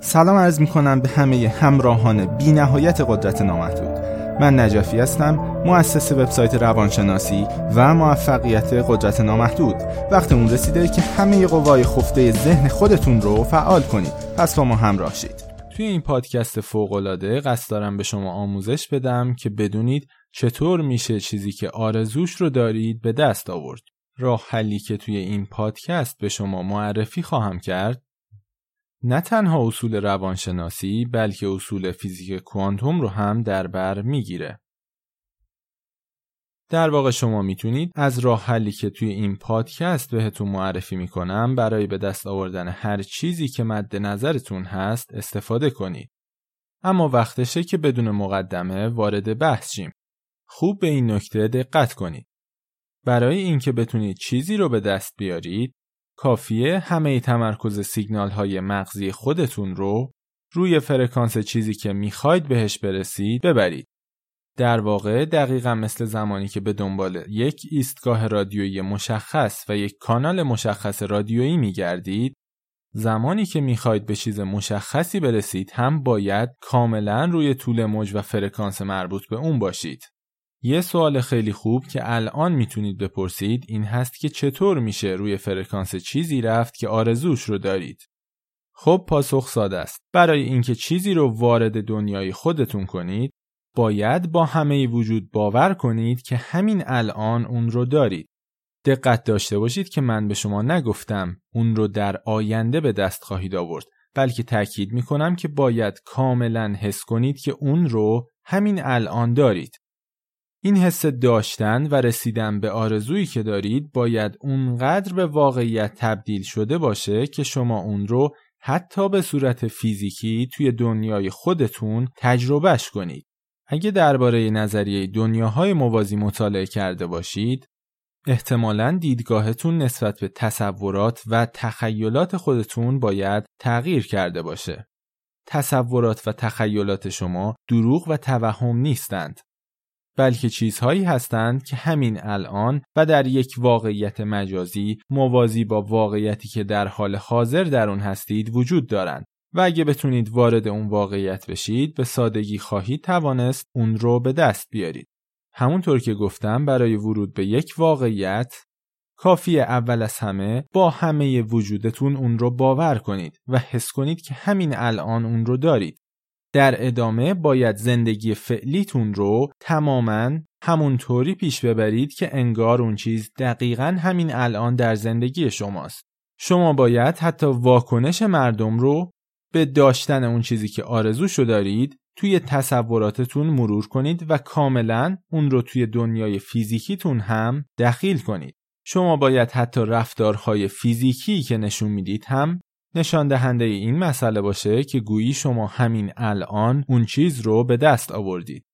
سلام عرض می کنم به همه همراهان بی نهایت قدرت نامحدود. من نجفی هستم مؤسس وبسایت روانشناسی و موفقیت قدرت نامحدود. وقت اون رسیده که همه قوای خفته ذهن خودتون رو فعال کنید. پس با ما همراه شید. توی این پادکست فوقالعاده قصد دارم به شما آموزش بدم که بدونید چطور میشه چیزی که آرزوش رو دارید به دست آورد. راه حلی که توی این پادکست به شما معرفی خواهم کرد نه تنها اصول روانشناسی بلکه اصول فیزیک کوانتوم رو هم در بر می‌گیره. در واقع شما می‌تونید از راه حلی که توی این پادکست بهتون معرفی می‌کنم برای به دست آوردن هر چیزی که مد نظرتون هست استفاده کنید. اما وقتشه که بدون مقدمه وارد بحث شیم. خوب به این نکته دقت کنید. برای اینکه بتونید چیزی رو به دست بیارید کافیه همه تمرکز سیگنال های مغزی خودتون رو روی فرکانس چیزی که می‌خواید بهش برسید ببرید. در واقع دقیقا مثل زمانی که به دنبال یک ایستگاه رادیویی مشخص و یک کانال مشخص رادیویی میگردید زمانی که می‌خواید به چیز مشخصی برسید هم باید کاملا روی طول موج و فرکانس مربوط به اون باشید. یه سوال خیلی خوب که الان می‌تونید بپرسید این هست که چطور میشه روی فرکانس چیزی رفت که آرزوش رو دارید. خب پاسخ ساده است. برای اینکه چیزی رو وارد دنیای خودتون کنید، باید با همه وجود باور کنید که همین الان اون رو دارید. دقت داشته باشید که من به شما نگفتم اون رو در آینده به دست خواهید آورد، بلکه تاکید می‌کنم که باید کاملا حس کنید که اون رو همین الان دارید. این حس داشتن و رسیدن به آرزویی که دارید باید اونقدر به واقعیت تبدیل شده باشه که شما اون رو حتی به صورت فیزیکی توی دنیای خودتون تجربهش کنید. اگه درباره نظریه دنیاهای موازی مطالعه کرده باشید، احتمالا دیدگاهتون نسبت به تصورات و تخیلات خودتون باید تغییر کرده باشه. تصورات و تخیلات شما دروغ و توهم نیستند. بلکه چیزهایی هستند که همین الان و در یک واقعیت مجازی موازی با واقعیتی که در حال حاضر در اون هستید وجود دارند و اگه بتونید وارد اون واقعیت بشید به سادگی خواهید توانست اون رو به دست بیارید. همونطور که گفتم برای ورود به یک واقعیت کافی اول از همه با همه وجودتون اون رو باور کنید و حس کنید که همین الان اون رو دارید. در ادامه باید زندگی فعلیتون رو تماما همونطوری پیش ببرید که انگار اون چیز دقیقا همین الان در زندگی شماست. شما باید حتی واکنش مردم رو به داشتن اون چیزی که آرزوشو دارید توی تصوراتتون مرور کنید و کاملا اون رو توی دنیای فیزیکیتون هم دخیل کنید. شما باید حتی رفتارهای فیزیکی که نشون می‌دید هم نشان دهنده این مسئله باشه که گویی شما همین الان اون چیز رو به دست آوردید.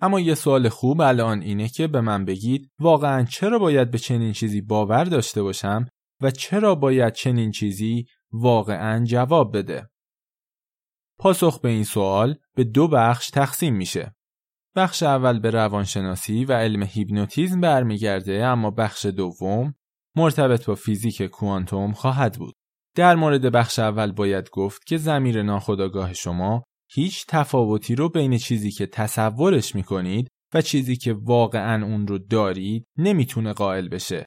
اما یه سوال خوب الان اینه که به من بگید واقعا چرا باید به چنین چیزی باور داشته باشم و چرا باید چنین چیزی واقعا جواب بده؟ پاسخ به این سوال به دو بخش تقسیم میشه. بخش اول به روانشناسی و علم هیپنوتیزم برمیگرده اما بخش دوم مرتبط با فیزیک کوانتوم خواهد بود. در مورد بخش اول باید گفت که زمیر ناخودآگاه شما هیچ تفاوتی رو بین چیزی که تصورش می‌کنید و چیزی که واقعا اون رو دارید نمی‌تونه قائل بشه.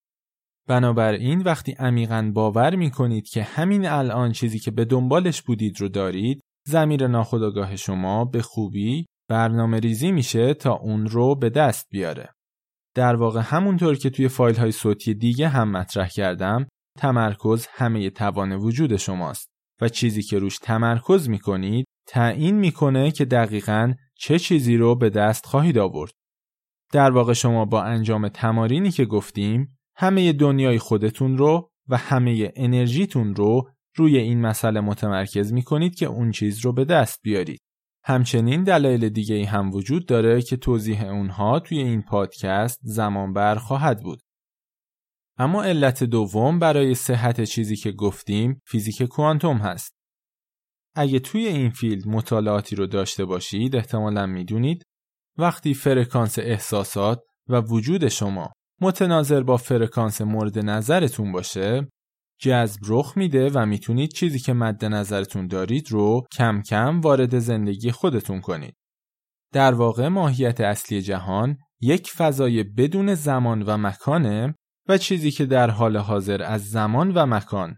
بنابراین وقتی عمیقا باور می‌کنید که همین الان چیزی که به دنبالش بودید رو دارید زمیر ناخودآگاه شما به خوبی برنامه ریزی میشه تا اون رو به دست بیاره. در واقع همونطور که توی فایل های صوتی دیگه هم مطرح کردم تمرکز همه توان وجود شماست و چیزی که روش تمرکز می‌کنید تعیین می‌کنه که دقیقا چه چیزی رو به دست خواهید آورد. در واقع شما با انجام تمارینی که گفتیم همه دنیای خودتون رو و همه انرژیتون رو روی این مسئله متمرکز می‌کنید که اون چیز رو به دست بیارید. همچنین دلایل دیگه هم وجود داره که توضیح اونها توی این پادکست زمان بر خواهد بود. اما علت دوم برای صحت چیزی که گفتیم فیزیک کوانتوم هست. اگه توی این field مطالعاتی رو داشته باشید احتمالا می‌دونید وقتی فرکانس احساسات و وجود شما متناظر با فرکانس مورد نظرتون باشه جذب رخ میده و می‌تونید چیزی که مد نظرتون دارید رو کم کم وارد زندگی خودتون کنید. در واقع ماهیت اصلی جهان یک فضای بدون زمان و مکانه و چیزی که در حال حاضر از زمان و مکان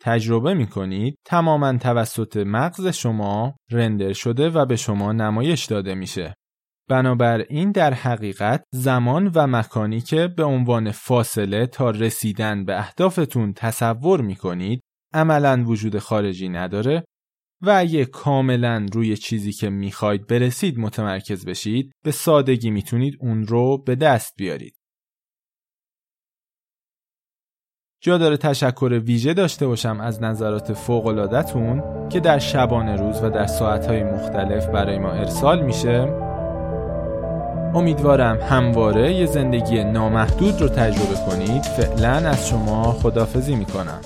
تجربه می کنید تماما توسط مغز شما رندر شده و به شما نمایش داده میشه. بنابراین در حقیقت زمان و مکانی که به عنوان فاصله تا رسیدن به اهدافتون تصور می کنید عملا وجود خارجی نداره و اگه کاملا روی چیزی که می‌خواید برسید متمرکز بشید به سادگی می‌تونید اون رو به دست بیارید. جا داره تشکر ویژه داشته باشم از نظرات فوقلادتون که در شبانه روز و در ساعتهای مختلف برای ما ارسال میشه. امیدوارم همواره یه زندگی نامحدود رو تجربه کنید. فعلا از شما خدافزی می‌کنم.